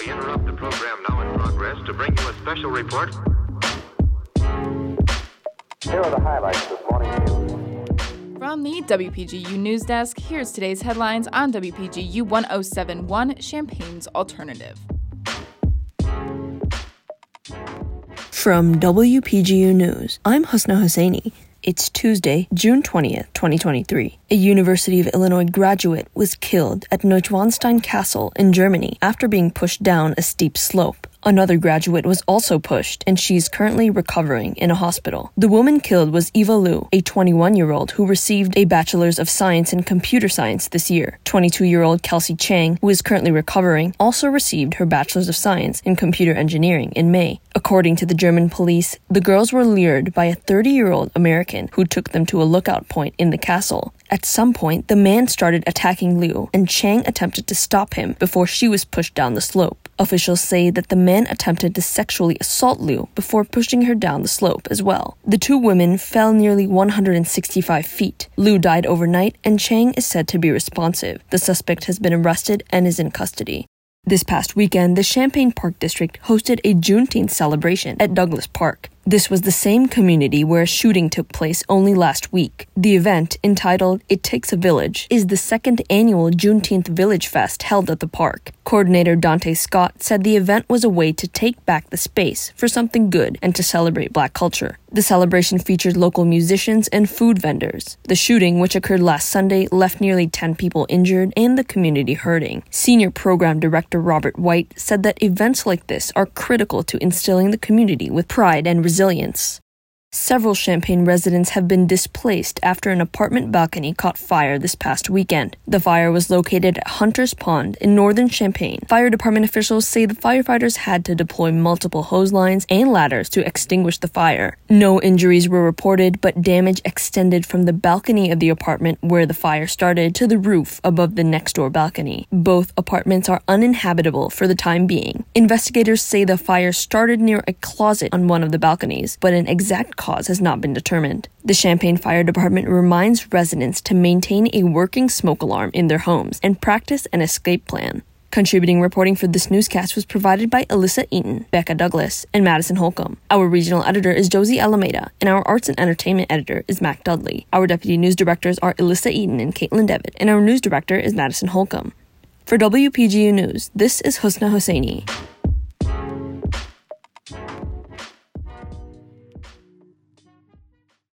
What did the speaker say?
We interrupt the program now in progress to bring you a special report. Here are the highlights this morning's news. From the WPGU News Desk, here's today's headlines on WPGU 1071 Champaign's Alternative. From WPGU News, I'm Husna Hussaini. It's Tuesday, June 20th, 2023. A University of Illinois graduate was killed at Neuschwanstein Castle in Germany after being pushed down a steep slope. Another graduate was also pushed, and she's currently recovering in a hospital. The woman killed was Eva Liu, a 21 year old who received a Bachelor's of Science in Computer Science this year. 22 year old Kelsey Chang, who is currently recovering, also received her Bachelor's of Science in Computer Engineering in May. According to the German police, the girls were lured by a 30 year old American who took them to a lookout point in the castle. At some point, the man started attacking Liu, and Chang attempted to stop him before she was pushed down the slope. Officials say that the man attempted to sexually assault Liu before pushing her down the slope as well. The two women fell nearly 165 feet. Liu died overnight, and Chang is said to be responsive. The suspect has been arrested and is in custody. This past weekend, the Champaign Park District hosted a Juneteenth celebration at Douglass Park. This was the same community where a shooting took place only last week. The event, entitled It Takes a Village, is the second annual Juneteenth Village Fest held at the park. Coordinator Dante Scott said the event was a way to take back the space for something good and to celebrate black culture. The celebration featured local musicians and food vendors. The shooting, which occurred last Sunday, left nearly 10 people injured and the community hurting. Senior Program Director Robert White said that events like this are critical to instilling the community with pride and resilience resilience. Several Champaign residents have been displaced after an apartment balcony caught fire this past weekend. The fire was located at Hunter's Pond in northern Champaign. Fire department officials say the firefighters had to deploy multiple hose lines and ladders to extinguish the fire. No injuries were reported, but damage extended from the balcony of the apartment where the fire started to the roof above the next door balcony. Both apartments are uninhabitable for the time being. Investigators say the fire started near a closet on one of the balconies, but an exact cause has not been determined. The Champaign Fire Department reminds residents to maintain a working smoke alarm in their homes and practice an escape plan. Contributing reporting for this newscast was provided by Elissa Eaton, Bekah Douglas, and Madison Holcomb. Our regional editor is Josie Alameda, and our arts and entertainment editor is Mac Dudley. Our deputy news directors are Elissa Eaton and Caitlin Devitt, and our news director is Madison Holcomb. For WPGU News, this is Husna Hussaini.